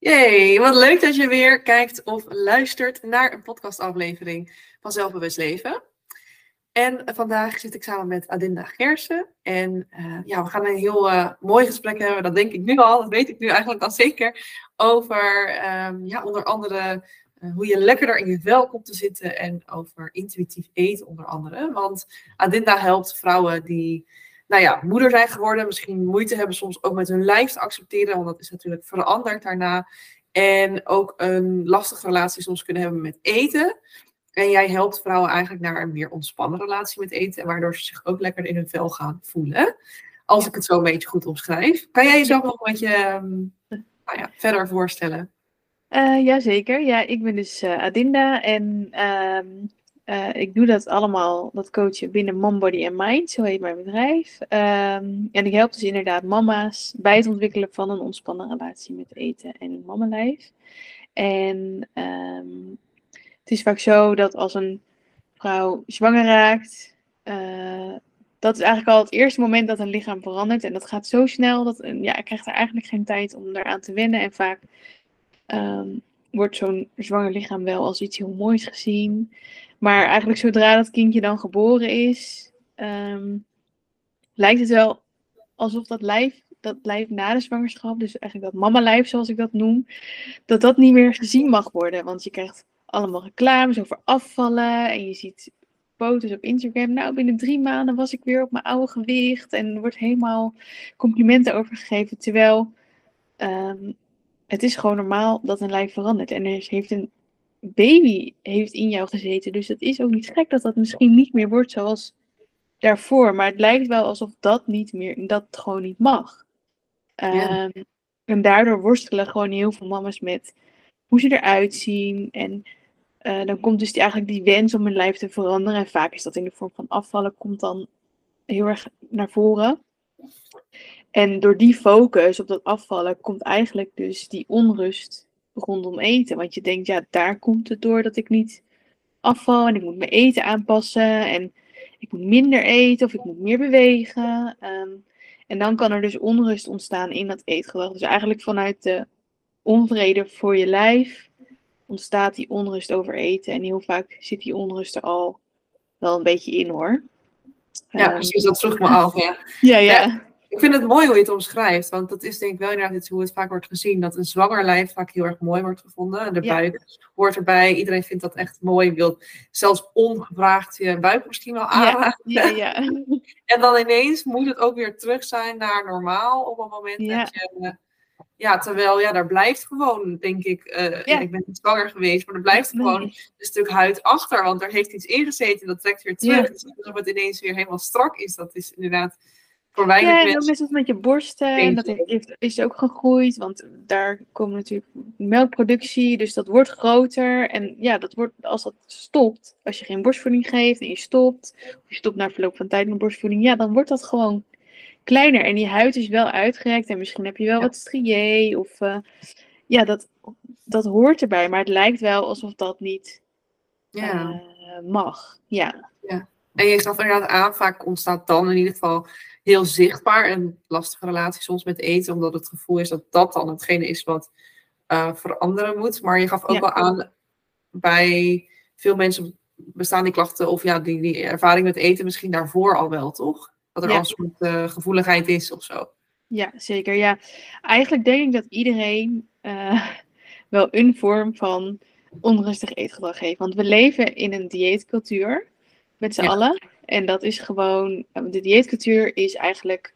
Jee, wat leuk dat je weer kijkt of luistert naar een podcastaflevering van Zelfbewust Leven. En vandaag zit ik samen met Adinda Gersen. En uh, ja, we gaan een heel uh, mooi gesprek hebben, dat denk ik nu al, dat weet ik nu eigenlijk al zeker, over um, ja, onder andere uh, hoe je lekkerder in je vel komt te zitten en over intuïtief eten onder andere. Want Adinda helpt vrouwen die nou ja, moeder zijn geworden, misschien moeite hebben soms ook met hun lijf te accepteren, want dat is natuurlijk veranderd daarna. En ook een lastige relatie soms kunnen hebben met eten. En jij helpt vrouwen eigenlijk naar een meer ontspannen relatie met eten, waardoor ze zich ook lekker in hun vel gaan voelen. Als ik het zo een beetje goed omschrijf. Kan jij jezelf nog een beetje um, nou ja, verder voorstellen? Uh, Jazeker. Ja, ik ben dus uh, Adinda en uh, uh, ik doe dat allemaal, dat coachen binnen Mom Body and Mind, zo heet mijn bedrijf. Um, en ik help dus inderdaad mama's bij het ontwikkelen van een ontspannen relatie met eten en mamalijf. En um, het is vaak zo dat als een vrouw zwanger raakt, uh, dat is eigenlijk al het eerste moment dat een lichaam verandert. En dat gaat zo snel dat ja, ik krijg er eigenlijk geen tijd om eraan te wennen. En vaak um, wordt zo'n zwanger lichaam wel als iets heel moois gezien. Maar eigenlijk zodra dat kindje dan geboren is, um, lijkt het wel alsof dat lijf, dat lijf na de zwangerschap, dus eigenlijk dat mama-lijf zoals ik dat noem, dat dat niet meer gezien mag worden. Want je krijgt allemaal reclames over afvallen en je ziet foto's op Instagram. Nou, binnen drie maanden was ik weer op mijn oude gewicht en er wordt helemaal complimenten over gegeven. Terwijl um, het is gewoon normaal dat een lijf verandert. En er heeft een baby heeft in jou gezeten. Dus het is ook niet gek dat dat misschien niet meer wordt zoals daarvoor. Maar het lijkt wel alsof dat niet meer, dat gewoon niet mag. Ja. Um, en daardoor worstelen gewoon heel veel mama's met hoe ze eruit zien. En uh, dan komt dus die, eigenlijk die wens om hun lijf te veranderen. En vaak is dat in de vorm van afvallen, komt dan heel erg naar voren. En door die focus op dat afvallen komt eigenlijk dus die onrust rondom eten. Want je denkt, ja, daar komt het door dat ik niet afval en ik moet mijn eten aanpassen en ik moet minder eten of ik moet meer bewegen. Um, en dan kan er dus onrust ontstaan in dat eetgedrag. Dus eigenlijk vanuit de onvrede voor je lijf ontstaat die onrust over eten. En heel vaak zit die onrust er al wel een beetje in hoor. Ja, um, precies, dat vroeg me af. Ja, ja. ja. Ik vind het mooi hoe je het omschrijft. Want dat is denk ik wel inderdaad hoe het vaak wordt gezien. Dat een zwanger lijf vaak heel erg mooi wordt gevonden. En de ja. buik hoort erbij. Iedereen vindt dat echt mooi. Wil zelfs ongevraagd je buik misschien wel aanraken. Ja, ja, en dan ineens moet het ook weer terug zijn naar normaal. Op het moment ja. dat je... Ja, terwijl ja, daar blijft gewoon, denk ik, uh, ja. ik ben niet zwanger geweest, maar er blijft gewoon nee. een stuk huid achter, want er heeft iets ingezeten, dat trekt weer terug. Ja. Dus alsof het ineens weer helemaal strak is, dat is inderdaad ja, en is het met je borsten. En dat heeft, is ook gegroeid. Want daar komen natuurlijk melkproductie. Dus dat wordt groter. En ja, dat wordt, als dat stopt. Als je geen borstvoeding geeft en je stopt. Of je stopt na verloop van tijd met borstvoeding. Ja, dan wordt dat gewoon kleiner. En die huid is wel uitgerekt. En misschien heb je wel ja. wat strié. Of uh, ja, dat, dat hoort erbij. Maar het lijkt wel alsof dat niet ja. uh, mag. Ja. ja. En je gaf inderdaad aan, vaak ontstaat dan in ieder geval heel zichtbaar een lastige relatie soms met eten, omdat het gevoel is dat dat dan hetgene is wat uh, veranderen moet. Maar je gaf ook ja. wel aan, bij veel mensen bestaan die klachten of ja, die, die ervaring met eten misschien daarvoor al wel, toch? Dat er ja. al een soort uh, gevoeligheid is of zo. Ja, zeker. Ja, eigenlijk denk ik dat iedereen uh, wel een vorm van onrustig eetgedrag heeft. Want we leven in een dieetcultuur met z'n ja. allen. En dat is gewoon, de dieetcultuur is eigenlijk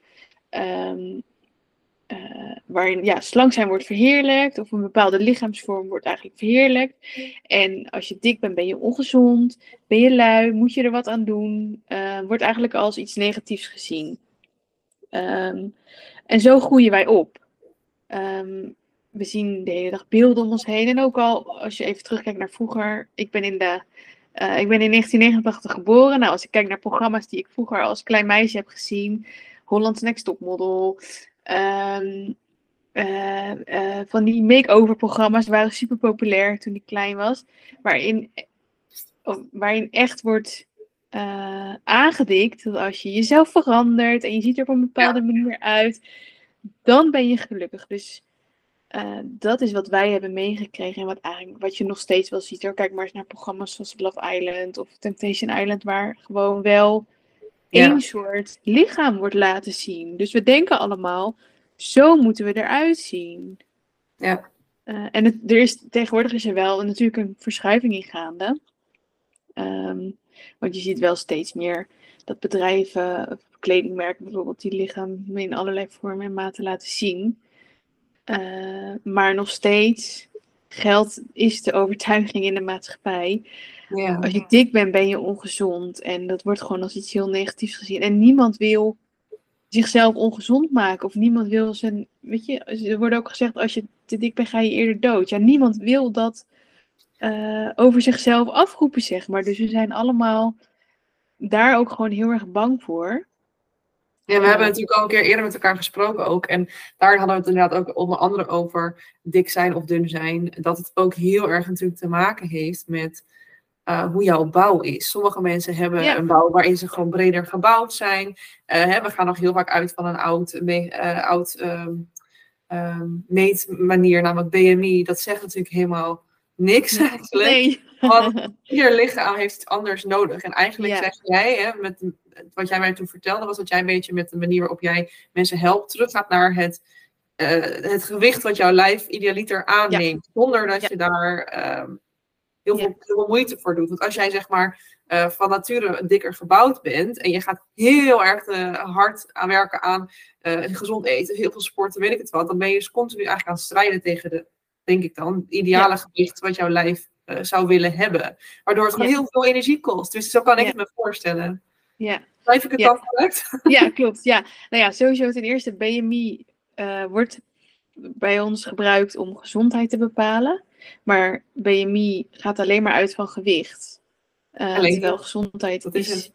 um, uh, waarin ja, slank zijn wordt verheerlijkt, of een bepaalde lichaamsvorm wordt eigenlijk verheerlijkt. En als je dik bent, ben je ongezond, ben je lui, moet je er wat aan doen, uh, wordt eigenlijk als iets negatiefs gezien. Um, en zo groeien wij op. Um, we zien de hele dag beelden om ons heen. En ook al als je even terugkijkt naar vroeger, ik ben in de uh, ik ben in 1989 geboren. Nou, als ik kijk naar programma's die ik vroeger als klein meisje heb gezien. Holland's Next Top Model. Um, uh, uh, van die make-over programma's waren super populair toen ik klein was. Waarin, waarin echt wordt aangedikt dat als je jezelf verandert en je ziet er op een bepaalde ja. manier uit, dan ben je gelukkig. Dus eh, dat is wat wij hebben meegekregen en wat, eigenlijk, wat je nog steeds wel ziet. Hoor. Kijk maar eens naar programma's zoals Love Island of Temptation Island, waar gewoon wel één soort lichaam wordt laten zien. Dus we denken allemaal, zo moeten we eruit zien. Ja. Uh, en het, er is, tegenwoordig is er wel natuurlijk een verschuiving in gaande. Um, want je ziet wel steeds meer dat bedrijven, kledingmerken bijvoorbeeld, die lichaam in allerlei vormen en maten laten zien. Uh, maar nog steeds geld is de overtuiging in de maatschappij. Ja. Als je dik bent, ben je ongezond. En dat wordt gewoon als iets heel negatiefs gezien. En niemand wil zichzelf ongezond maken. Of niemand wil zijn. Weet je, er wordt ook gezegd: als je te dik bent, ga je eerder dood. Ja, niemand wil dat uh, over zichzelf afroepen, zeg maar. Dus we zijn allemaal daar ook gewoon heel erg bang voor. Ja, we hebben natuurlijk al een keer eerder met elkaar gesproken ook. En daar hadden we het inderdaad ook onder andere over dik zijn of dun zijn. Dat het ook heel erg natuurlijk te maken heeft met uh, hoe jouw bouw is. Sommige mensen hebben een bouw waarin ze gewoon breder gebouwd zijn. Uh, hè, we gaan nog heel vaak uit van een oud, uh, oud um, um, meetmanier, namelijk BMI. Dat zegt natuurlijk helemaal niks eigenlijk. Nee. Want ieder lichaam heeft iets anders nodig. En eigenlijk zeg jij, hè, met wat jij mij toen vertelde, was dat jij een beetje met de manier waarop jij mensen helpt, teruggaat naar het, uh, het gewicht wat jouw lijf idealiter aanneemt. Zonder dat je daar uh, heel, veel, heel, veel, moeite voor doet. Want als jij zeg maar uh, van nature dikker gebouwd bent en je gaat heel erg uh, hard aan werken aan gezond eten, heel veel sporten, weet ik het wat, dan ben je dus continu eigenlijk aan het strijden tegen de, denk ik dan, ideale gewicht wat jouw lijf zou willen hebben. Waardoor het gewoon heel veel energie kost. Dus zo kan ik het me voorstellen. Ja. Schrijf ik het ja. Ja, klopt. Ja. Nou ja, sowieso ten eerste, BMI uh, wordt bij ons gebruikt om gezondheid te bepalen. Maar BMI gaat alleen maar uit van gewicht. Uh, alleen terwijl gezondheid dat is... is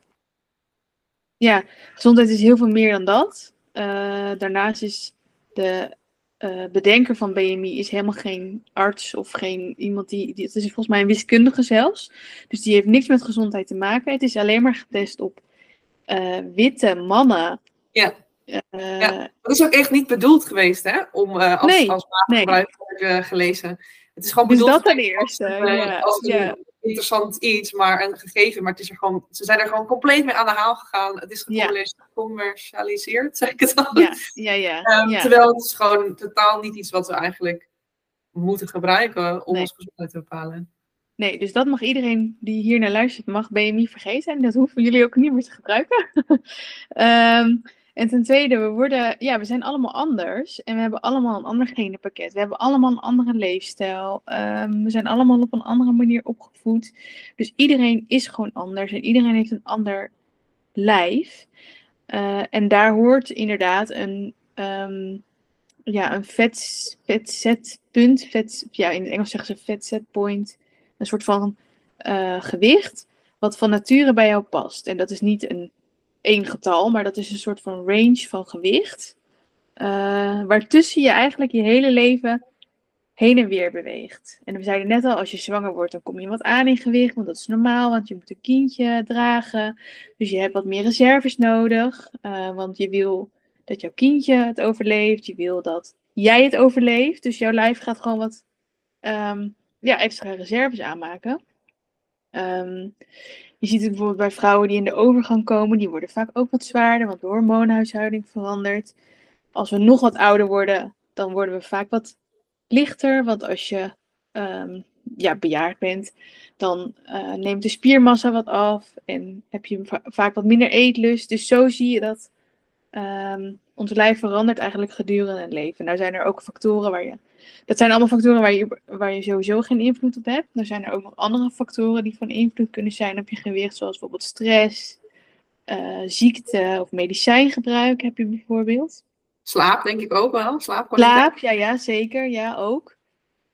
ja, gezondheid is heel veel meer dan dat. Uh, daarnaast is de uh, bedenker van BMI is helemaal geen arts of geen iemand die, die. Het is volgens mij een wiskundige zelfs. Dus die heeft niks met gezondheid te maken. Het is alleen maar getest op uh, witte mannen. Ja. Uh, ja. Dat is ook echt niet bedoeld geweest, hè? Om als, nee, als maatgebruik nee. gelezen. Het is gewoon dus bedoeld dat ten eerste. Als, ja. als een ja. Interessant iets, maar een gegeven. Maar het is er gewoon, ze zijn er gewoon compleet mee aan de haal gegaan. Het is gecommercialiseerd, zeg ik het al. Ja, ja, ja. Um, ja. Terwijl het is gewoon totaal niet iets wat we eigenlijk moeten gebruiken om Nee. ons gezondheid te bepalen. Nee, dus dat mag iedereen die hier naar luistert, mag BMI vergeten. En dat hoeven jullie ook niet meer te gebruiken. Ehm, en ten tweede, we, worden, ja, we zijn allemaal anders. En we hebben allemaal een ander genenpakket. We hebben allemaal een andere leefstijl. Ehm, we zijn allemaal op een andere manier opgevoed. Dus iedereen is gewoon anders. En iedereen heeft een ander lijf. Eh, en daar hoort inderdaad een, ehm, ja, een vet, vetzetpunt. Vet, ja, in het Engels zeggen ze vetzetpoint een soort van uh, gewicht wat van nature bij jou past. En dat is niet een één getal, maar dat is een soort van range van gewicht. Uh, waartussen je eigenlijk je hele leven heen en weer beweegt. En we zeiden net al, als je zwanger wordt, dan kom je wat aan in gewicht, want dat is normaal, want je moet een kindje dragen. Dus je hebt wat meer reserves nodig, uh, want je wil dat jouw kindje het overleeft, je wil dat jij het overleeft. Dus jouw lijf gaat gewoon wat um, ja, extra reserves aanmaken. Um, je ziet het bijvoorbeeld bij vrouwen die in de overgang komen, die worden vaak ook wat zwaarder, want de hormoonhuishouding verandert. Als we nog wat ouder worden, dan worden we vaak wat lichter, want als je um, ja, bejaard bent, dan uh, neemt de spiermassa wat af en heb je va vaak wat minder eetlust. Dus zo zie je dat um, ons lijf verandert eigenlijk gedurende het leven. Nou zijn er ook factoren waar je dat zijn allemaal factoren waar je, waar je sowieso geen invloed op hebt. Er zijn er ook nog andere factoren die van invloed kunnen zijn op je gewicht, zoals bijvoorbeeld stress, uh, ziekte of medicijngebruik heb je bijvoorbeeld. Slaap denk ik ook wel. Slaap, Slaap ja, ja, zeker. Ja, ook.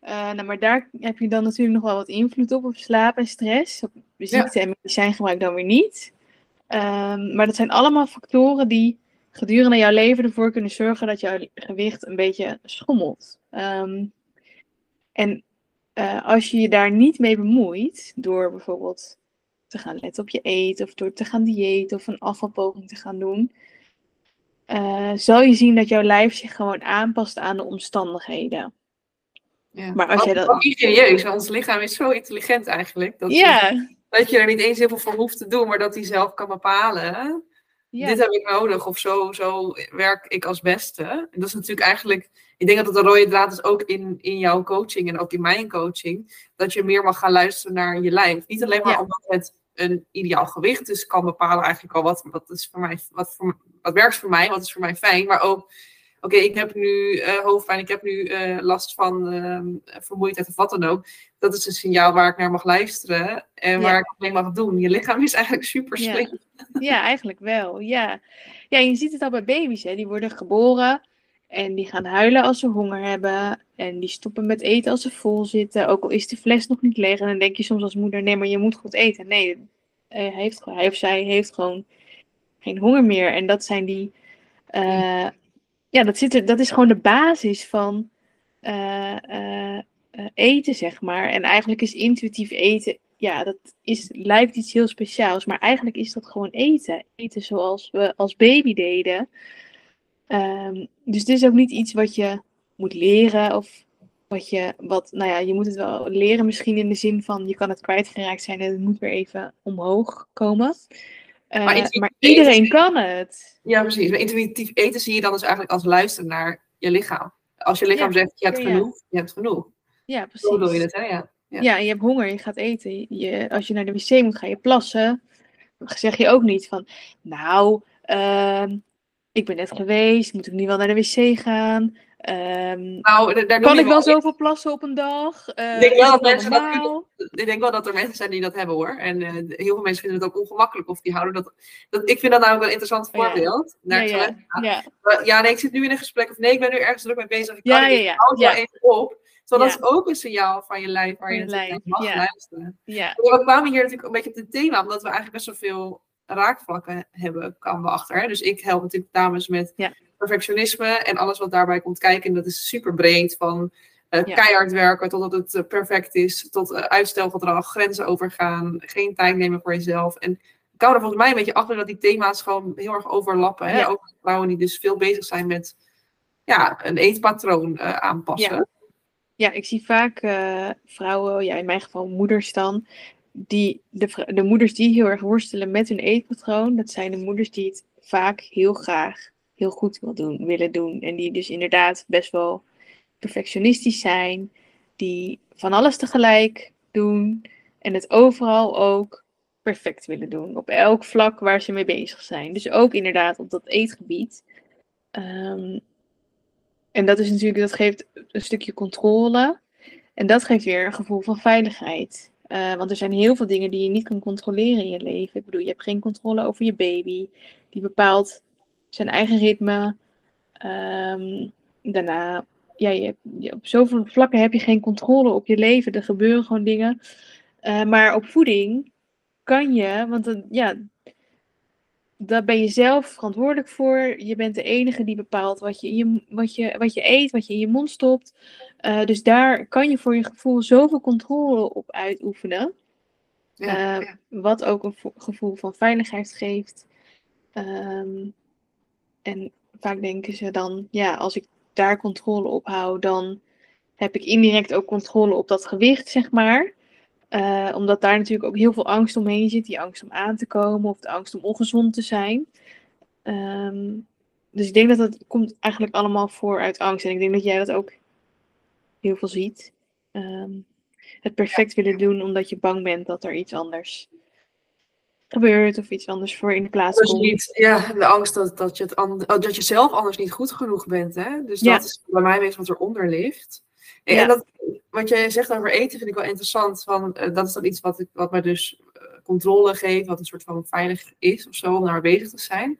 Uh, nou, maar daar heb je dan natuurlijk nog wel wat invloed op, op slaap en stress. Op ziekte ja. en medicijngebruik dan weer niet. Um, maar dat zijn allemaal factoren die gedurende jouw leven ervoor kunnen zorgen dat jouw gewicht een beetje schommelt. Um, en uh, als je je daar niet mee bemoeit, door bijvoorbeeld te gaan letten op je eten, of door te gaan diëten of een afvalpoging te gaan doen, uh, zal je zien dat jouw lijf zich gewoon aanpast aan de omstandigheden. Ja. Maar als jij Ook- dat- ook ingenieus. Ons lichaam is zo intelligent eigenlijk. Dat, Ja, dat je er niet eens heel veel voor hoeft te doen, maar dat hij zelf kan bepalen. Ja. Dit heb ik nodig of zo, zo werk ik als beste. En dat is natuurlijk eigenlijk, ik denk dat het een rode draad is ook in, in jouw coaching en ook in mijn coaching. Dat je meer mag gaan luisteren naar je lijf. Niet alleen maar Ja. omdat het een ideaal gewicht is, kan bepalen eigenlijk al wat, wat, is voor mij, wat, voor, wat werkt voor mij, wat is voor mij fijn. Maar ook, oké, ik heb nu eh, hoofdpijn, ik heb nu eh, last van ehm, vermoeidheid of wat dan ook. Dat is een signaal waar ik naar mag luisteren en waar Ja. ik mee mag doen. Je lichaam is eigenlijk super slim. Ja, eigenlijk wel. Ja. ja, je ziet het al bij baby's. Hè. Die worden geboren en die gaan huilen als ze honger hebben. En die stoppen met eten als ze vol zitten. Ook al is de fles nog niet leeg. En dan denk je soms als moeder, nee, maar je moet goed eten. Nee, eh, hij, heeft, hij of zij heeft gewoon geen honger meer. En dat zijn die... ja, dat, zit er, dat is gewoon de basis van eh, eh, eh, eten, zeg maar. En eigenlijk is intuïtief eten ja, dat is, lijkt iets heel speciaals, maar eigenlijk is dat gewoon eten. Eten zoals we als baby deden. Ehm, dus het is ook niet iets wat je moet leren of wat je, wat, nou ja, je moet het wel leren misschien in de zin van je kan het kwijtgeraakt zijn en het moet weer even omhoog komen. Eh, Maar maar, intuïtief iedereen eten- kan het. Ja, precies. Maar intuïtief eten zie je dan dus eigenlijk als luisteren naar je lichaam. Als je lichaam Ja, zegt, je hebt ja, ja. genoeg, je hebt genoeg. Ja, precies. Zo bedoel je het, hè? Ja. Ja. Ja, en je hebt honger, je gaat eten. Je, als je naar de wc moet, ga je plassen. Dan zeg je ook niet van, nou, ehm, ik ben net geweest, moet ik nu wel naar de wc gaan? Ehm, Nou, da- daar kan ik wel zoveel plassen op een dag? Eh, Ik denk wel het dat mensen dat normaal? Ik denk wel dat er mensen zijn die dat hebben hoor. En eh, heel veel mensen vinden het ook ongemakkelijk of die houden dat. dat ik vind dat namelijk wel een interessant Oh ja. voorbeeld. Naar Ja, het ja, ja, Maar Ja, nee, ik zit nu in een gesprek of nee, ik ben nu ergens druk mee bezig. Ik Ja, kan ja, ja, houd wel even op. Zo, dat is ook een signaal van je lijf waar je naar mag luisteren. ja, We kwamen hier natuurlijk een beetje op dit thema, omdat we eigenlijk best wel veel raakvlakken hebben, kwamen we achter. Hè? Dus ik help natuurlijk dames met Ja. perfectionisme en alles wat daarbij komt kijken. En dat is super breed, van eh, Ja. keihard werken totdat het eh, perfect is, tot eh, uitstelgedrag, grenzen overgaan, geen tijd nemen voor jezelf. En ik hou er volgens mij een beetje achter dat die thema's gewoon heel erg overlappen. Hè? Ja. Ook vrouwen die dus veel bezig zijn met ja, een eetpatroon aanpassen. ja, ik zie vaak vrouwen, ja, in mijn geval moeders dan, die, de, moeders die heel erg worstelen met hun eetpatroon, dat zijn de moeders die het vaak heel graag heel goed doen, willen doen. En die dus inderdaad best wel perfectionistisch zijn, die van alles tegelijk doen en het overal ook perfect willen doen. Op elk vlak waar ze mee bezig zijn. Dus ook inderdaad op dat eetgebied. Ehm, en dat is natuurlijk, dat geeft een stukje controle. En dat geeft weer een gevoel van veiligheid. Eh, want er zijn heel veel dingen die je niet kan controleren in je leven. Ik bedoel, je hebt geen controle over je baby. Die bepaalt zijn eigen ritme. Ehm, daarna, ja, je op zoveel vlakken heb je geen controle op je leven. Er gebeuren gewoon dingen. Eh, maar op voeding kan je, want dan, ja, daar ben je zelf verantwoordelijk voor. Je bent de enige die bepaalt wat je, je, wat je, wat je eet, wat je in je mond stopt. Eh, dus daar kan je voor je gevoel zoveel controle op uitoefenen. Ja, Eh, Wat ook een vo- gevoel van veiligheid geeft. Ehm, en vaak denken ze dan, ja, als ik daar controle op hou, dan heb ik indirect ook controle op dat gewicht, zeg maar. Eh, omdat daar natuurlijk ook heel veel angst omheen zit. Die angst om aan te komen of de angst om ongezond te zijn. Ehm, dus ik denk dat het komt eigenlijk allemaal voor uit angst. En ik denk dat jij dat ook heel veel ziet. Ehm, het perfect willen doen omdat je bang bent dat er iets anders gebeurt of iets anders voor in de plaats Dus komt. niet, ja, de angst dat, dat, je het and- oh, dat je zelf anders niet goed genoeg bent. Hè? Dus Ja. dat is bij mij meestal wat eronder ligt. En, Ja. dat, wat jij zegt over eten vind ik wel interessant. Van, eh, dat is dan iets wat, ik, wat mij dus eh, controle geeft, wat een soort van veilig is of zo, om daar bezig te zijn.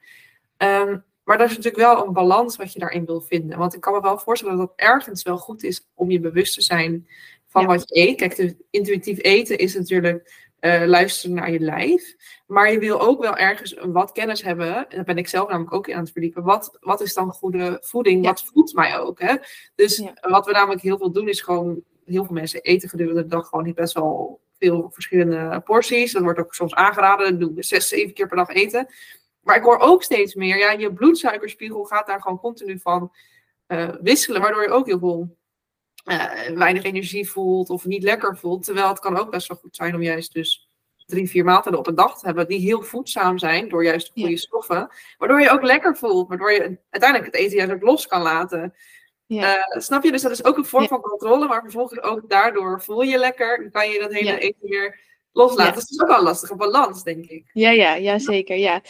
Ehm, maar er is natuurlijk wel een balans wat je daarin wil vinden. Want ik kan me wel voorstellen dat het ergens wel goed is om je bewust te zijn van Ja. wat je eet. Kijk, intuïtief eten is natuurlijk eh, luisteren naar je lijf. Maar je wil ook wel ergens wat kennis hebben. En daar ben ik zelf namelijk ook in aan het verdiepen. Wat, wat is dan goede voeding? Ja. Wat voedt mij ook? Hè? Dus Ja. wat we namelijk heel veel doen is gewoon... Heel veel mensen eten gedurende de dag gewoon niet best wel veel verschillende porties. Dat wordt ook soms aangeraden. We zes, zeven keer per dag eten. Maar ik hoor ook steeds meer, ja, je bloedsuikerspiegel gaat daar gewoon continu van eh, wisselen. Waardoor je ook heel veel eh, weinig energie voelt of niet lekker voelt. Terwijl het kan ook best wel goed zijn om juist dus drie, vier maaltijden op een dag te hebben die heel voedzaam zijn door juist goede Ja. stoffen. Waardoor je ook lekker voelt, waardoor je uiteindelijk het eten juist ook los kan laten. Ja. Eh, snap je? Dus dat is ook een vorm Ja. van controle, maar vervolgens ook daardoor voel je lekker en kan je dat hele Ja. eten weer loslaten. Dus het is ook wel een lastige balans, denk ik. Ja, ja, ja, zeker. Ja.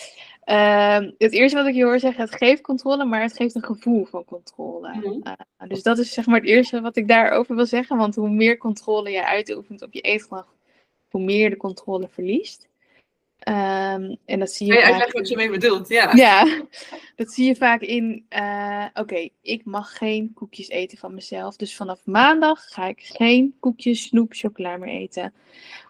Ehm, het eerste wat ik je hoor zeggen, het geeft controle, maar het geeft een gevoel van controle. Mhm. Eh, dus dat is zeg maar het eerste wat ik daarover wil zeggen. Want hoe meer controle je uitoefent op je eetgedrag, hoe meer je de controle verliest. Ehm, en dat zie je Kan je vaak wat je mee bedoelt? Ja. ja, dat zie je vaak in. eh, Oké, ik mag geen koekjes eten van mezelf. Dus vanaf maandag ga ik geen koekjes, snoep, chocola meer eten.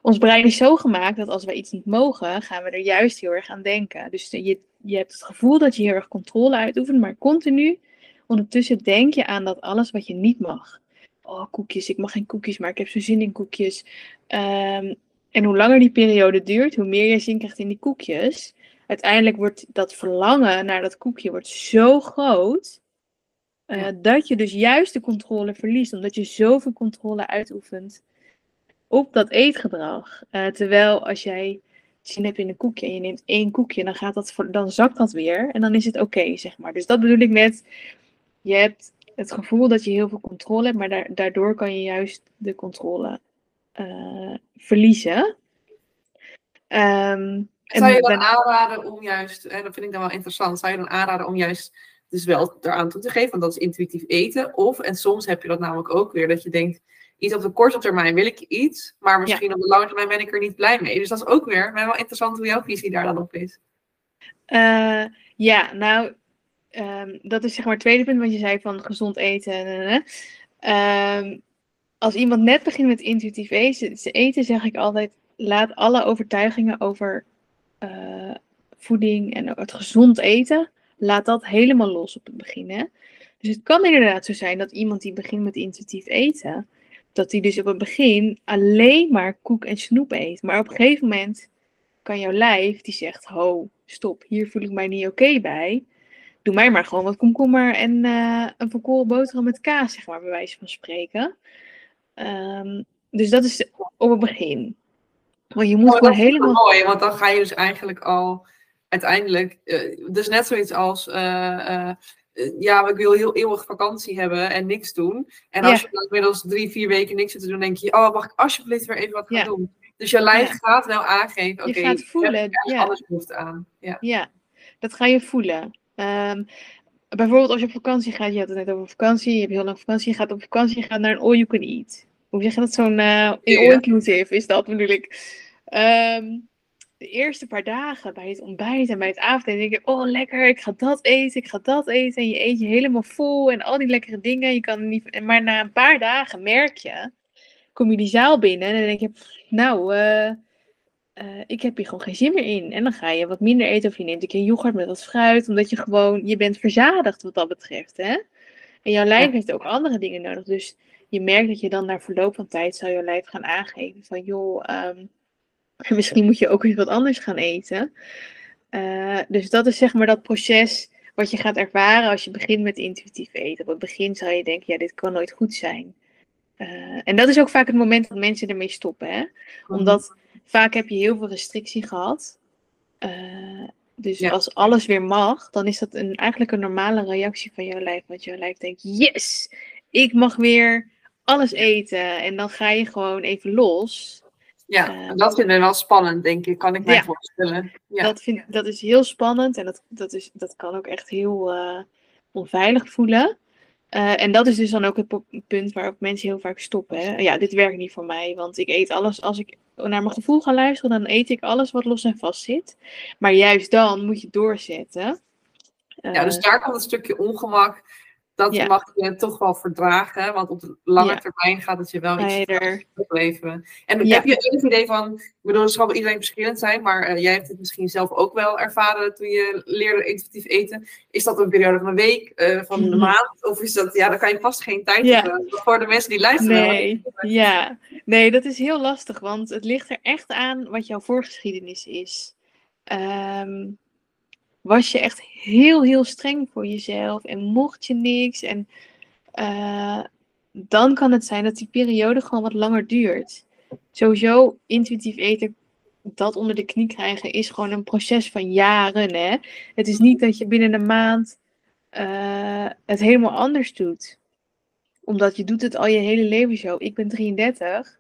Ons brein is zo gemaakt dat als wij iets niet mogen, gaan we er juist heel erg aan denken. Dus je, je hebt het gevoel dat je heel erg controle uitoefent, maar continu ondertussen denk je aan dat alles wat je niet mag. Oh, koekjes, ik mag geen koekjes, maar ik heb zo zin in koekjes. Ehm, en hoe langer die periode duurt, hoe meer je zin krijgt in die koekjes uiteindelijk wordt dat verlangen naar dat koekje wordt zo groot. eh, Ja. Dat je dus juist de controle verliest. Omdat je zoveel controle uitoefent op dat eetgedrag. Eh, terwijl als jij zin hebt in een koekje en je neemt één koekje, dan, gaat dat, dan zakt dat weer. En dan is het oké, zeg maar. Dus dat bedoel ik met, je hebt het gevoel dat je heel veel controle hebt, maar da- daardoor kan je juist de controle eh, verliezen. Ehm, en Zou je dan daarna- aanraden om juist, en dat vind ik dan wel interessant, zou je dan aanraden om juist dus wel eraan toe te geven, want dat is intuïtief eten. Of, en soms heb je dat namelijk ook weer, dat je denkt, iets op de korte termijn wil ik iets, maar misschien op de lange termijn ben ik er niet blij mee. Dus dat is ook weer wel interessant hoe jouw visie daar dan op is. Eh, ja, nou, ehm, dat is zeg maar het tweede punt wat je zei van gezond eten. en, en, en. Ehm, als iemand net begint met intuïtief eten, zeg ik altijd: laat alle overtuigingen over eh, voeding en het gezond eten, laat dat helemaal los op het begin. Hè? Dus het kan inderdaad zo zijn dat iemand die begint met intuïtief eten, dat die dus op het begin alleen maar koek en snoep eet. Maar op een gegeven moment kan jouw lijf die zegt: Ho, stop, hier voel ik mij niet oké bij. Doe mij maar gewoon wat komkommer en eh, een volkoren boterham met kaas, zeg maar, bij wijze van spreken. Ehm, dus dat is op het begin. Want je moet Oh, gewoon dat is helemaal. mooi, want dan ga je dus eigenlijk al uiteindelijk, eh, dus net zoiets als, eh, eh, ja, ik wil heel eeuwig vakantie hebben en niks doen. En als Ja. je dan inmiddels drie, vier weken niks zit te doen, denk je, oh, mag ik alsjeblieft weer even wat gaan Ja. doen? Dus je lijf Ja. gaat wel aangeven, oké, Je gaat voelen, heb ja. anders behoefte aan. Ja. Ja, dat ga je voelen. Ehm, bijvoorbeeld als je op vakantie gaat, je had het net over vakantie, je hebt heel lang vakantie, je gaat op vakantie, je gaat naar een all you can eat. Hoe zeg je dat? Zo'n eh all-inclusive is dat bedoel ik. Ehm, de eerste paar dagen bij het ontbijt en bij het avondeten denk je, oh lekker, ik ga dat eten, ik ga dat eten. En je eet je helemaal vol en al die lekkere dingen. Je kan niet... Maar na een paar dagen merk je, kom je die zaal binnen en dan denk je, nou, eh, eh, ik heb hier gewoon geen zin meer in. En dan ga je wat minder eten of je neemt een keer yoghurt met wat fruit, omdat je gewoon, je bent verzadigd wat dat betreft, hè. En jouw lijf heeft ook andere dingen nodig. Dus je merkt dat je dan na verloop van tijd zou je lijf gaan aangeven van, joh, ehm, misschien moet je ook eens wat anders gaan eten. Eh, dus dat is zeg maar dat proces wat je gaat ervaren als je begint met intuïtief eten. Op het begin zal je denken, ja, dit kan nooit goed zijn. Eh, en dat is ook vaak het moment dat mensen ermee stoppen, hè. Omdat vaak heb je heel veel restrictie gehad. Eh, dus Ja. als alles weer mag, dan is dat een, eigenlijk een normale reactie van jouw lijf. Want jouw lijf denkt, yes, ik mag weer alles eten. En dan ga je gewoon even los. Ja, Eh, dat vinden we wel spannend, denk ik, kan ik mij Ja. voorstellen. Ja. Dat, vind, dat is heel spannend en dat, dat, is, dat kan ook echt heel onveilig voelen. Eh, en dat is dus dan ook het punt waarop mensen heel vaak stoppen. Hè? Ja, dit werkt niet voor mij, want ik eet alles. Als ik naar mijn gevoel ga luisteren, dan eet ik alles wat los en vast zit. Maar juist dan moet je doorzetten. Ja, dus Eh, daar komt een stukje ongemak. Dat Ja. mag je toch wel verdragen, want op de lange Ja. termijn gaat het je wel iets er- opleveren. En Ja. heb je enig idee van, ik bedoel, het zal bij iedereen verschillend zijn, maar eh, jij hebt het misschien zelf ook wel ervaren toen je leerde intuïtief eten. Is dat een periode van een week, eh, van een Mhm. maand? Of is dat, ja, daar kan je vast geen tijd hebben voor de mensen die luisteren. Nee, ja. nee, dat is heel lastig, want het ligt er echt aan wat jouw voorgeschiedenis is. Ehm, was je echt heel, heel streng voor jezelf en mocht je niks? En eh, dan kan het zijn dat die periode gewoon wat langer duurt. Sowieso intuïtief eten, dat onder de knie krijgen, is gewoon een proces van jaren. Hè? Het is niet dat je binnen een maand uh, het helemaal anders doet. Omdat je doet het al je hele leven zo. Ik ben 33.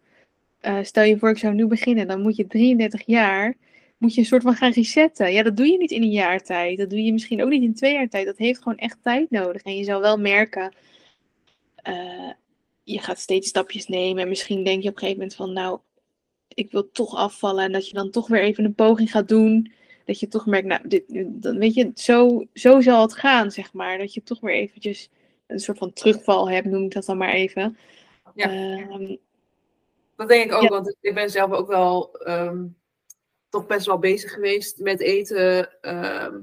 Uh, eh, stel je voor, ik zou nu beginnen. Dan moet je 33 jaar, moet je een soort van gaan resetten. Ja, dat doe je niet in een jaar tijd. Dat doe je misschien ook niet in twee jaar tijd. Dat heeft gewoon echt tijd nodig. En je zal wel merken, uh, je gaat steeds stapjes nemen. En misschien denk je op een gegeven moment van, nou, ik wil toch afvallen. En dat je dan toch weer even een poging gaat doen dat je toch merkt, nou, dit, dan weet je, zo, zo zal het gaan, zeg maar. Dat je toch weer eventjes een soort van terugval hebt, noem ik dat dan maar even. Ja. Ehm, dat denk ik ook, want ik ben zelf ook wel ehm, toch best wel bezig geweest met eten ehm,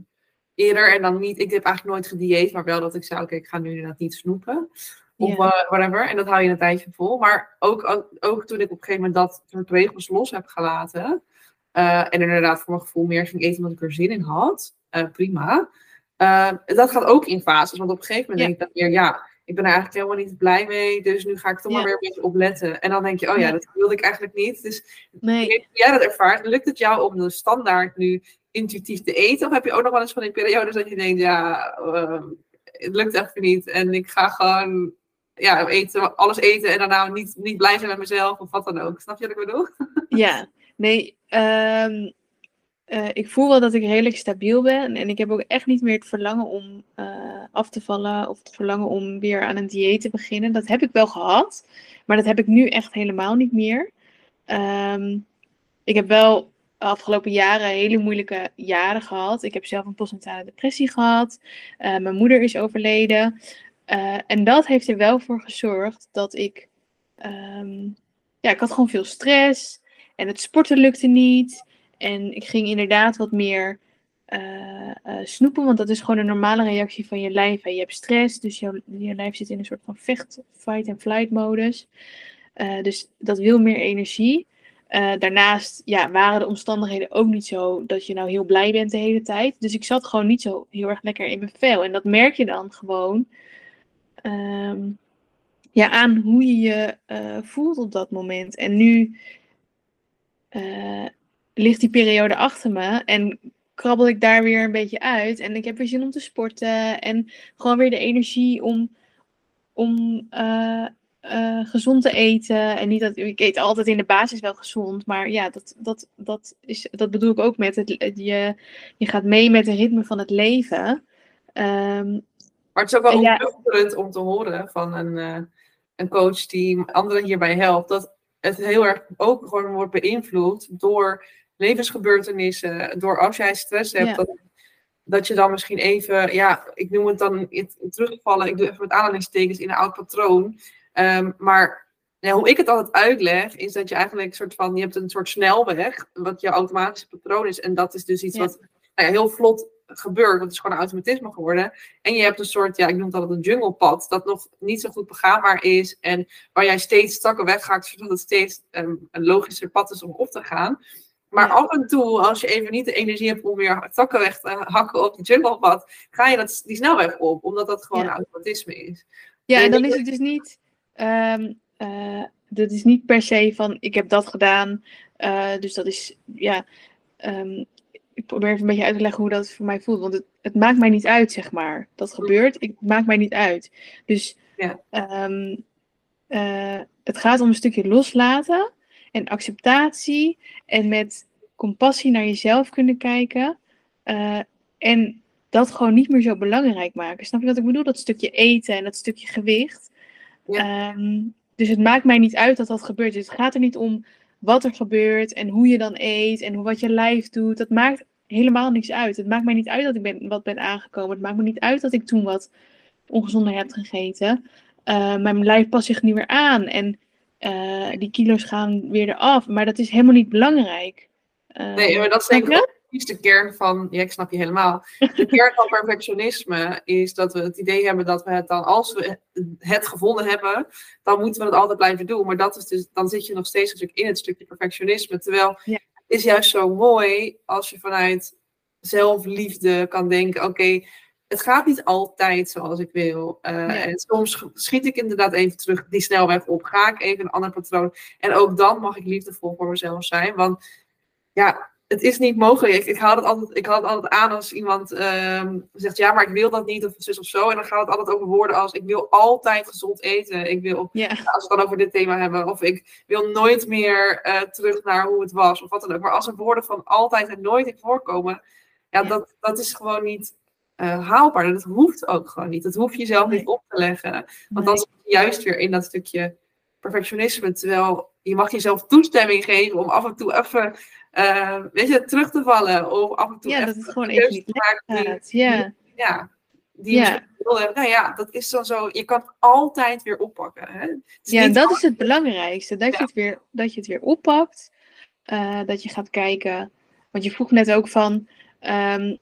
eerder. En dan niet, ik heb eigenlijk nooit gedieet, maar wel dat ik zei, oké, ik ga nu inderdaad niet snoepen. Of uh, whatever. En dat hou je een tijdje vol. Maar ook, ook, toen ik op een gegeven moment dat soort regels los heb gelaten. Uh, en inderdaad voor mijn gevoel meer ging eten omdat ik er zin in had. Uh, prima. Uh, dat gaat ook in fases. Want op een gegeven moment denk ik dan weer, ja, ik ben er eigenlijk helemaal niet blij mee. Dus nu ga ik toch maar weer een beetje opletten. En dan denk je, oh ja, dat wilde ik eigenlijk niet. Dus nee. hoe jij dat ervaart, lukt het jou om de standaard nu intuïtief te eten? Of heb je ook nog wel eens van die periodes dat je denkt, ja, ehm, het lukt echt niet. En ik ga gewoon ja, eten, alles eten en daarna niet, niet blij zijn met mezelf of wat dan ook. Snap je wat ik bedoel? Ja, Nee, um, ik voel wel dat ik redelijk stabiel ben. En ik heb ook echt niet meer het verlangen om uh, af te vallen. Of het verlangen om weer aan een dieet te beginnen. Dat heb ik wel gehad. Maar dat heb ik nu echt helemaal niet meer. Um, ik heb wel de afgelopen jaren hele moeilijke jaren gehad. Ik heb zelf een postnatale depressie gehad. Uh, mijn moeder is overleden. En dat heeft er wel voor gezorgd dat ik. Um, ja, ik had gewoon veel stress. En het sporten lukte niet. En ik ging inderdaad wat meer uh, uh, snoepen, want dat is gewoon een normale reactie van je lijf. En je hebt stress, dus je, je lijf zit in een soort van vecht, fight en flight modus. Uh, dus dat wil meer energie. daarnaast ja, waren de omstandigheden ook niet zo dat je nou heel blij bent de hele tijd. Dus ik zat gewoon niet zo heel erg lekker in mijn vel. En dat merk je dan gewoon um, ja, aan hoe je je voelt op dat moment. En nu ligt die periode achter me en krabbel ik daar weer een beetje uit. En ik heb weer zin om te sporten en gewoon weer de energie om, om uh, uh, gezond te eten. En niet dat ik eet altijd in de basis wel gezond, maar ja, dat, dat, dat, is, dat bedoel ik ook met het, je, je gaat mee met het ritme van het leven. Um, maar het is ook wel ontroerend om te horen van een, een coach die anderen hierbij helpt. Dat het heel erg ook gewoon wordt beïnvloed door levensgebeurtenissen. Door als jij stress hebt, dat, dat, je dan misschien even, ja, ik noem het dan het, terugvallen. Ik doe even met aanhalingstekens in een oud patroon. Um, maar hoe ik het altijd uitleg, is dat je eigenlijk een soort van, je hebt een soort snelweg, wat je automatische patroon is. En dat is dus iets wat nou ja, heel vlot gebeurt, want het is gewoon een automatisme geworden. En je hebt een soort, ja, ik noem het altijd een junglepad, dat nog niet zo goed begaanbaar is en waar jij steeds stakken weggaat, zodat het steeds um, een logischer pad is om op te gaan. Maar af en toe, als je even niet de energie hebt om weer takken weg te hakken op die junglepad, ga je dat, die snelweg op, omdat dat gewoon automatisme is. Ja, en dan is het dus niet, um, uh, dat is niet per se van, ik heb dat gedaan, uh, dus dat is, ja, um, ik probeer even een beetje uit te leggen hoe dat voor mij voelt. Want het, het maakt mij niet uit, zeg maar. Dat gebeurt. Het maakt mij niet uit. Dus ja. Ehm, eh, het gaat om een stukje loslaten en acceptatie. En met compassie naar jezelf kunnen kijken. Uh, en dat gewoon niet meer zo belangrijk maken. Snap je wat ik bedoel? Dat stukje eten en dat stukje gewicht. Ja. Um, dus het maakt mij niet uit dat dat gebeurt. Dus het gaat er niet om wat er gebeurt en hoe je dan eet en wat je lijf doet. Dat maakt helemaal niks uit. Het maakt mij niet uit dat ik ben, wat ben aangekomen. Het maakt me niet uit dat ik toen wat ongezonder heb gegeten. Uh, mijn lijf past zich nu weer aan en uh, die kilo's gaan weer eraf. Maar dat is helemaal niet belangrijk. Uh, nee, maar dat is denk ik de kern van, ja, ik snap je helemaal. De kern van perfectionisme is dat we het idee hebben dat we het dan, als we het gevonden hebben, dan moeten we het altijd blijven doen. Maar dat is dus, dan zit je nog steeds natuurlijk in het stukje perfectionisme. Terwijl ja. het is juist zo mooi als je vanuit zelfliefde kan denken, oké, het gaat niet altijd zoals ik wil. Uh, En soms schiet ik inderdaad even terug die snelweg op. Ga ik even een ander patroon. En ook dan mag ik liefdevol voor mezelf zijn. Want ja, het is niet mogelijk. Ik, ik haal het altijd, ik haal het altijd aan als iemand uh, zegt, ja, maar ik wil dat niet, of zus of zo. En dan gaat het altijd over woorden als, ik wil altijd gezond eten. Ik wil, als we het dan over dit thema hebben, of ik wil nooit meer uh, terug naar hoe het was, of wat dan ook. Maar als er woorden van altijd en nooit in voorkomen, ja, Dat, dat is gewoon niet uh, haalbaar. Dat hoeft ook gewoon niet. Dat hoef je zelf niet op te leggen. Want dan zit je juist weer in dat stukje perfectionisme. Terwijl je mag jezelf toestemming geven om af en toe even uh, weet je, terug te vallen. Of af en toe ja, dat het gewoon even niet. Ja. ja. Die ja. nou ja, dat is dan zo. Je kan het weer oppakken. Hè? Ja, dat is het belangrijkste. Dat, je het weer, dat je het weer oppakt. Uh, dat je gaat kijken. Want je vroeg net ook van. Um,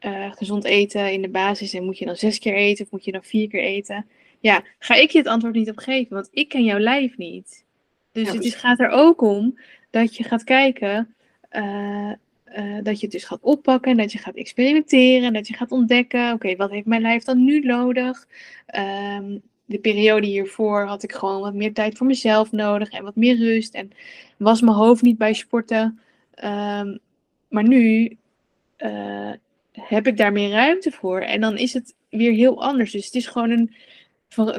uh, gezond eten in de basis. En moet je dan zes keer eten of moet je dan vier keer eten? Ja, ga ik je het antwoord niet op geven, want ik ken jouw lijf niet. Dus het is, gaat er ook om dat je gaat kijken, uh, uh, dat je het dus gaat oppakken, dat je gaat experimenteren, dat je gaat ontdekken, oké, wat heeft mijn lijf dan nu nodig? Um, de periode hiervoor had ik gewoon wat meer tijd voor mezelf nodig en wat meer rust en was mijn hoofd niet bij sporten. Um, maar nu uh, heb ik daar meer ruimte voor. En dan is het weer heel anders. Dus het is gewoon een,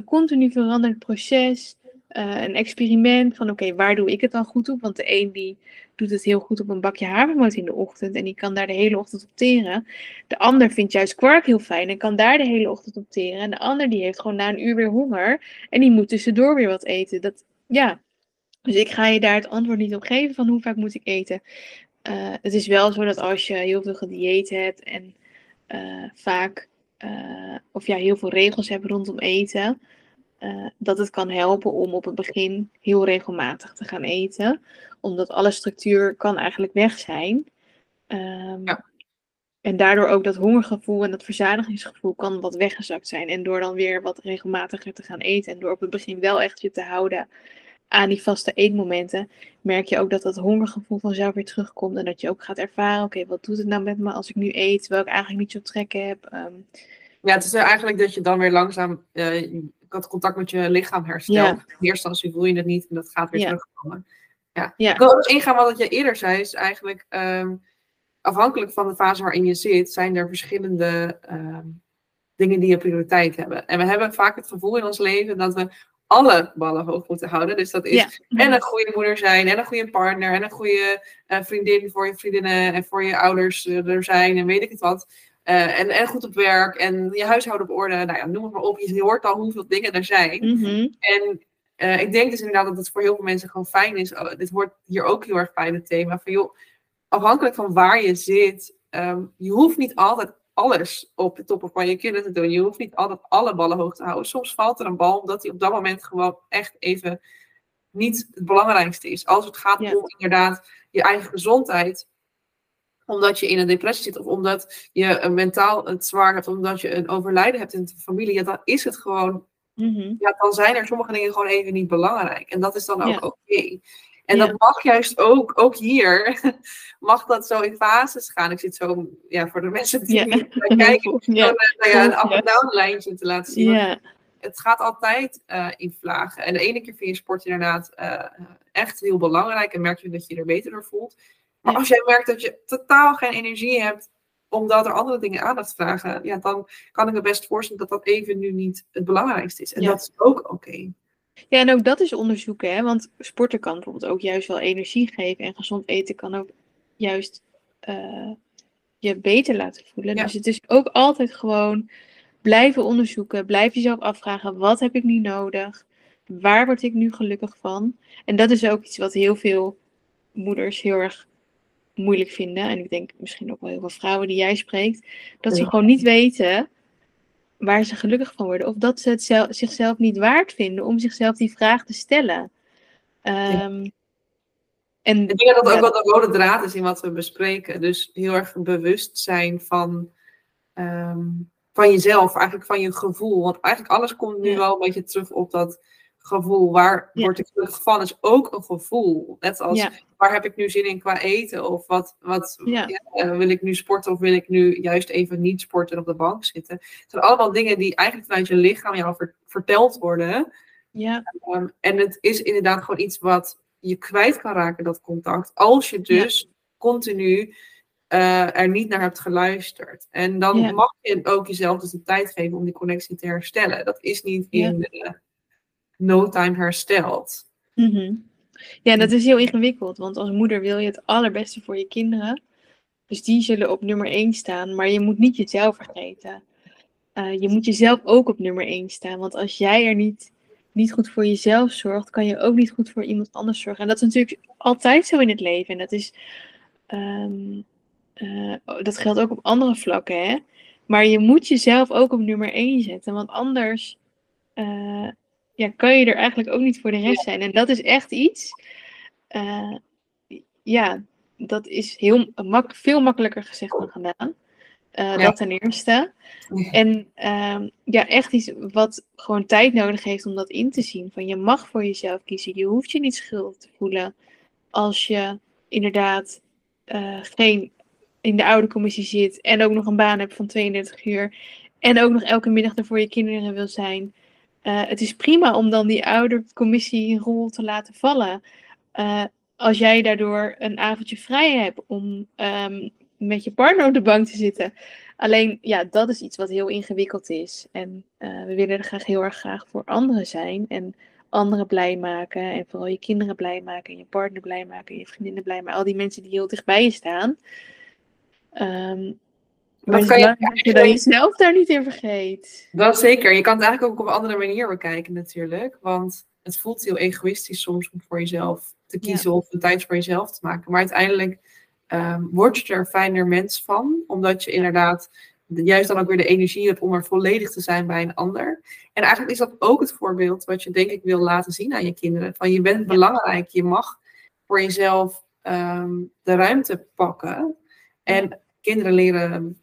continu veranderend proces. Uh, een experiment van oké, waar doe ik het dan goed op? Want de een die doet het heel goed op een bakje havermout in de ochtend en die kan daar de hele ochtend op teren. De ander vindt juist kwark heel fijn en kan daar de hele ochtend op teren. En de ander die heeft gewoon na een uur weer honger en die moet tussendoor weer wat eten. Dat, ja. Dus ik ga je daar het antwoord niet op geven van hoe vaak moet ik eten. Uh, het is wel zo dat als je heel veel gedieet hebt en uh, vaak uh, of ja, heel veel regels hebt rondom eten, dat het kan helpen om op het begin heel regelmatig te gaan eten. Omdat alle structuur kan eigenlijk weg zijn. Um, ja. En daardoor ook dat hongergevoel en dat verzadigingsgevoel kan wat weggezakt zijn. En door dan weer wat regelmatiger te gaan eten. En door op het begin wel echt je te houden aan die vaste eetmomenten, merk je ook dat dat hongergevoel vanzelf weer terugkomt. En dat je ook gaat ervaren, oké, wat doet het nou met me als ik nu eet, terwijl ik eigenlijk niet zo trek heb. Ehm, ja, het is eigenlijk dat je dan weer langzaam uh, het contact met je lichaam herstelt. Ja. In eerste instantie voel je het niet en dat gaat weer terugkomen. Ja. ja. Ik wil ook ingaan wat je eerder zei, is eigenlijk um, afhankelijk van de fase waarin je zit, zijn er verschillende um, dingen die je prioriteit hebben. En we hebben vaak het gevoel in ons leven dat we alle ballen hoog moeten houden. Dus dat is en een goede moeder zijn, en een goede partner, en een goede uh, vriendin voor je vriendinnen en voor je ouders uh, er zijn, en weet ik het wat. Uh, en, en goed op werk, en je huishouden op orde. Nou ja, noem het maar op. Je hoort al hoeveel dingen er zijn. Mm -hmm. En ik denk dus inderdaad dat het voor heel veel mensen gewoon fijn is. Oh, dit wordt hier ook heel erg fijn, het thema. Van joh, afhankelijk van waar je zit, um, je hoeft niet altijd alles op de toppen van je kinderen te doen. Je hoeft niet altijd alle ballen hoog te houden. Soms valt er een bal omdat die op dat moment gewoon echt even niet het belangrijkste is. Als het gaat om inderdaad je eigen gezondheid, omdat je in een depressie zit of omdat je mentaal het zwaar hebt, omdat je een overlijden hebt in de familie, ja, dan is het gewoon, mm-hmm. ja, dan zijn er sommige dingen gewoon even niet belangrijk. En dat is dan ook oké. En dat mag juist ook, ook hier, mag dat zo in fases gaan. Ik zit zo, ja, voor de mensen die ja. kijken, ja. Zo, nou ja, een up en down lijntje te laten zien. Ja. Het gaat altijd uh, in vlagen. En de ene keer vind je sport inderdaad uh, echt heel belangrijk en merk je dat je er beter door voelt. Maar als jij merkt dat je totaal geen energie hebt, omdat er andere dingen aandacht vragen, ja, dan kan ik me best voorstellen dat dat even nu niet het belangrijkste is. En dat is ook oké. Okay. Ja, en ook dat is onderzoeken, hè? want sporten kan bijvoorbeeld ook juist wel energie geven en gezond eten kan ook juist uh, je beter laten voelen. Dus het is ook altijd gewoon blijven onderzoeken, blijf jezelf afvragen, wat heb ik nu nodig? Waar word ik nu gelukkig van? En dat is ook iets wat heel veel moeders heel erg moeilijk vinden. En ik denk misschien ook wel heel veel vrouwen die jij spreekt. Dat ze gewoon niet weten waar ze gelukkig van worden. Of dat ze het zelf, zichzelf niet waard vinden om zichzelf die vraag te stellen. Um, en, ik denk dat dat ook wel de rode draad is in wat we bespreken. Dus heel erg bewust zijn van, um, van jezelf, eigenlijk van je gevoel. Want eigenlijk alles komt nu wel een beetje terug op dat gevoel. Waar Ja. word ik gelukkig van is ook een gevoel. Net als Ja. waar heb ik nu zin in qua eten? Of wat, wat Ja. eh, wil ik nu sporten of wil ik nu juist even niet sporten en op de bank zitten? Het zijn allemaal dingen die eigenlijk vanuit je lichaam jou ver- verteld worden. Ja, Ehm, en het is inderdaad gewoon iets wat je kwijt kan raken, dat contact. Als je dus continu eh, er niet naar hebt geluisterd. En dan mag je ook jezelf dus de tijd geven om die connectie te herstellen. Dat is niet in no time hersteld. Mhm. Ja, dat is heel ingewikkeld, want als moeder wil je het allerbeste voor je kinderen. Dus die zullen op nummer 1 staan, maar je moet niet jezelf vergeten. Eh, je moet jezelf ook op nummer 1 staan, want als jij er niet, niet goed voor jezelf zorgt, kan je ook niet goed voor iemand anders zorgen. En dat is natuurlijk altijd zo in het leven. En dat, is, ehm, eh, dat geldt ook op andere vlakken, hè. Maar je moet jezelf ook op nummer 1 zetten, want anders eh, ja, kan je er eigenlijk ook niet voor de rest zijn. En dat is echt iets, eh, ja, dat is heel mak veel makkelijker gezegd dan gedaan. Eh, Ja. Dat ten eerste. En ehm, ja, echt iets wat gewoon tijd nodig heeft om dat in te zien. Van je mag voor jezelf kiezen. Je hoeft je niet schuldig te voelen als je inderdaad eh, geen in de oude commissie zit en ook nog een baan hebt van 32 uur en ook nog elke middag er voor je kinderen wil zijn. Eh, het is prima om dan die oudercommissie-rol te laten vallen. Eh, als jij daardoor een avondje vrij hebt om ehm, met je partner op de bank te zitten. Alleen, ja, dat is iets wat heel ingewikkeld is. En eh, we willen er graag heel erg graag voor anderen zijn. En anderen blij maken. En vooral je kinderen blij maken. En je partner blij maken. En je vriendinnen blij maken. Al die mensen die heel dichtbij je staan. Ehm, is kan je dat je dan jezelf daar niet in vergeet. Dat zeker. Je kan het eigenlijk ook op een andere manier bekijken natuurlijk. Want het voelt heel egoïstisch soms om voor jezelf te kiezen of de tijd voor jezelf te maken. Maar uiteindelijk ehm, word je er fijner mens van. Omdat je inderdaad juist dan ook weer de energie hebt om er volledig te zijn bij een ander. En eigenlijk is dat ook het voorbeeld wat je denk ik wil laten zien aan je kinderen. Van je bent belangrijk, je mag voor jezelf ehm, de ruimte pakken. En kinderen leren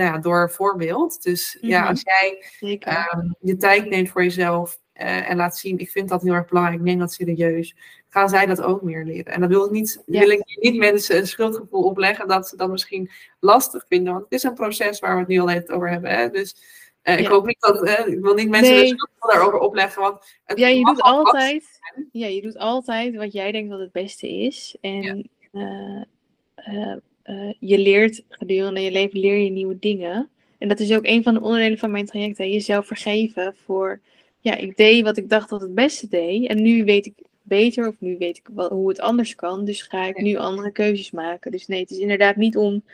nou ja, door voorbeeld. Dus ja, Mhm. als jij ehm, je tijd neemt voor jezelf eh, en laat zien, ik vind dat heel erg belangrijk, ik neem dat serieus, gaan zij dat ook meer leren. En dan wil ik niet, Ja. wil ik niet mensen een schuldgevoel opleggen dat ze dat misschien lastig vinden, want het is een proces waar we het nu al even over hebben. Hè? Dus eh, ik Ja. hoop niet dat, eh, ik wil niet mensen Nee. een schuldgevoel daarover opleggen, want het Ja, je doet altijd, ja, je doet altijd wat jij denkt dat het beste is. En Ja. Eh, je leert gedurende je leven leer je nieuwe dingen. En dat is ook een van de onderdelen van mijn traject. Hè? Jezelf vergeven voor, ja, ik deed wat ik dacht dat het beste deed. En nu weet ik beter, of nu weet ik wel hoe het anders kan. Dus ga ik nu andere keuzes maken. Dus nee, het is inderdaad niet om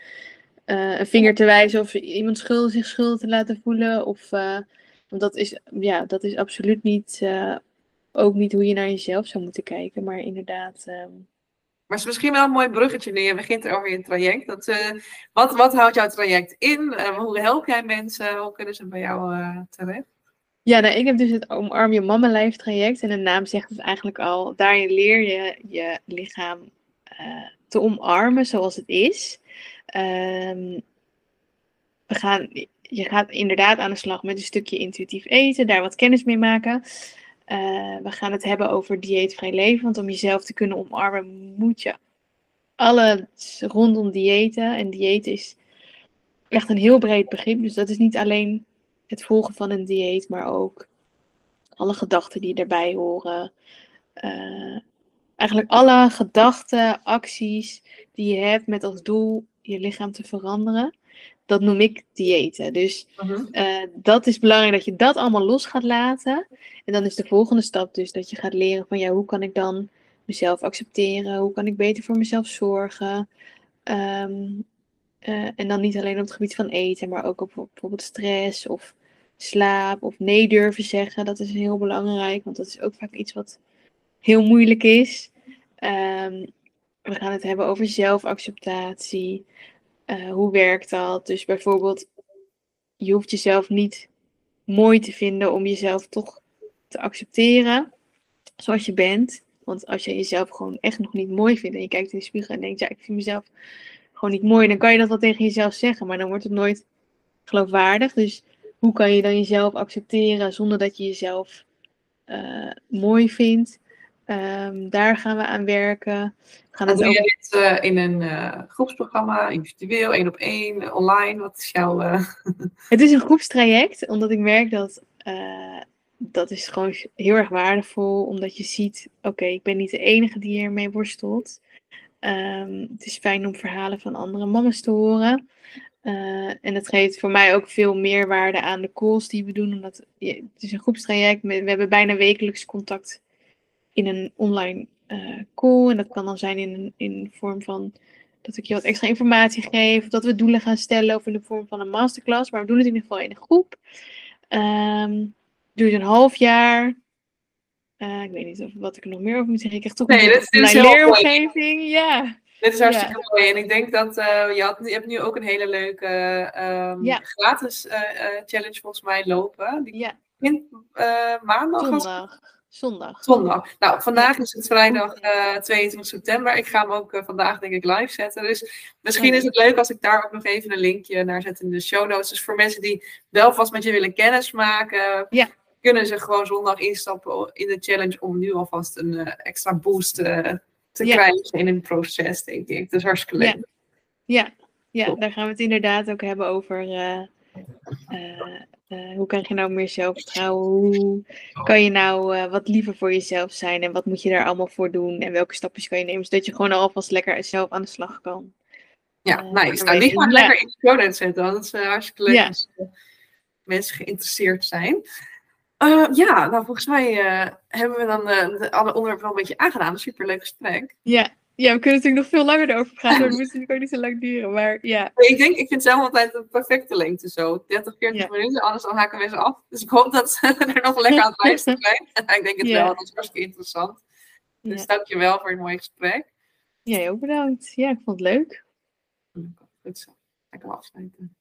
eh, een vinger te wijzen of iemand schuldig, zich schuldig te laten voelen. Of, eh, want dat is, ja, dat is absoluut niet, ook niet hoe je naar jezelf zou moeten kijken. Maar inderdaad, ehm, Maar is misschien wel een mooi bruggetje nu je begint over je traject. Dat, eh, wat, wat houdt jouw traject in? Eh, hoe help jij mensen? Hoe kunnen ze bij jou eh, terecht? Ja, nou, ik heb dus het Omarm Je Mama Lijf traject. En de naam zegt het eigenlijk al. Daarin leer je je lichaam te omarmen zoals het is. Ehm, we gaan, je gaat inderdaad aan de slag met een stukje intuïtief eten. Daar wat kennis mee maken. Eh, we gaan het hebben over dieetvrij leven. Want om jezelf te kunnen omarmen moet je alles rondom diëten. En dieet is echt een heel breed begrip. Dus dat is niet alleen het volgen van een dieet, maar ook alle gedachten die erbij horen. Eh, eigenlijk alle gedachten, acties die je hebt met als doel je lichaam te veranderen. Dat noem ik diëten. Dus eh, dat is belangrijk dat je dat allemaal los gaat laten. En dan is de volgende stap dus dat je gaat leren van ja, hoe kan ik dan mezelf accepteren? Hoe kan ik beter voor mezelf zorgen? Ehm, eh, en dan niet alleen op het gebied van eten, maar ook op bijvoorbeeld stress of slaap of nee durven zeggen. Dat is heel belangrijk, want dat is ook vaak iets wat heel moeilijk is. Ehm, we gaan het hebben over zelfacceptatie. Eh, hoe werkt dat? Dus bijvoorbeeld, je hoeft jezelf niet mooi te vinden om jezelf toch te accepteren zoals je bent. Want als je jezelf gewoon echt nog niet mooi vindt en je kijkt in de spiegel en denkt, ja, ik vind mezelf gewoon niet mooi, dan kan je dat wel tegen jezelf zeggen, maar dan wordt het nooit geloofwaardig. Dus hoe kan je dan jezelf accepteren zonder dat je jezelf eh, mooi vindt. Ehm, daar gaan we aan werken. We gaan En doe ook je dit eh, in een eh, groepsprogramma, individueel, één op één, online? Wat is jouw... eh, Het is een groepstraject, omdat ik merk dat dat is gewoon heel erg waardevol, omdat je ziet, oké, ik ben niet de enige die hiermee worstelt. Ehm, het is fijn om verhalen van andere mama's te horen. En het geeft voor mij ook veel meerwaarde aan de calls die we doen, omdat het is een groepstraject. We hebben bijna wekelijks contact in een online eh, call. En dat kan dan zijn in, in de vorm van dat ik je wat extra informatie geef, of dat we doelen gaan stellen, of in de vorm van een masterclass. Maar we doen het in ieder geval in een groep. Ehm duurt een half jaar. Eh, ik weet niet of, wat ik er nog meer over moet zeggen. Ik krijg toch Nee, dit is- dit heel mooi. leeromgeving. Ja. Dit is hartstikke mooi. En ik denk dat eh, je, had, je hebt nu ook een hele leuke ehm, Ja. gratis eh, challenge volgens mij lopen. Die ja, begint maandag. zondag. Zondag. Zondag. Nou, vandaag is het vrijdag eh 22 september. Ik ga hem ook eh, vandaag denk ik live zetten. Dus misschien is het leuk als ik daar ook nog even een linkje naar zet in de show notes. Dus voor mensen die wel vast met je willen kennismaken, Ja. kunnen ze gewoon zondag instappen in de challenge om nu alvast een eh, extra boost te Ja. krijgen in een proces, denk ik. Dat is hartstikke leuk. Ja. Ja, ja, daar gaan we het inderdaad ook hebben over. Eh, hoe krijg je nou meer zelfvertrouwen? Hoe kan je nou eh, wat liever voor jezelf zijn? En wat moet je daar allemaal voor doen? En welke stapjes kan je nemen? Zodat je gewoon alvast lekker zelf aan de slag kan. Ja, Eh, nice. Nou, die ga ik Ja. lekker in de show zetten. Dat is hartstikke leuk Ja. als mensen geïnteresseerd zijn. Ja, nou volgens mij hebben we dan alle onderwerpen wel een beetje aangedaan. Een superleuk gesprek. Ja. Ja, we kunnen natuurlijk nog veel langer erover praten. Maar het moet natuurlijk ook niet zo lang duren. Maar ja, Ik denk, ik vind zelf altijd een perfecte lengte zo. 30, 40 Ja. minuten, anders dan haken mensen af. Dus ik hoop dat ze er nog lekker aan het luisteren zijn. ik denk het Ja. wel, dat is hartstikke interessant. Dus Ja. dankjewel voor het mooie gesprek. jij ook bedankt. Ja, ik vond het leuk. Goed zo. Ik kan afsluiten.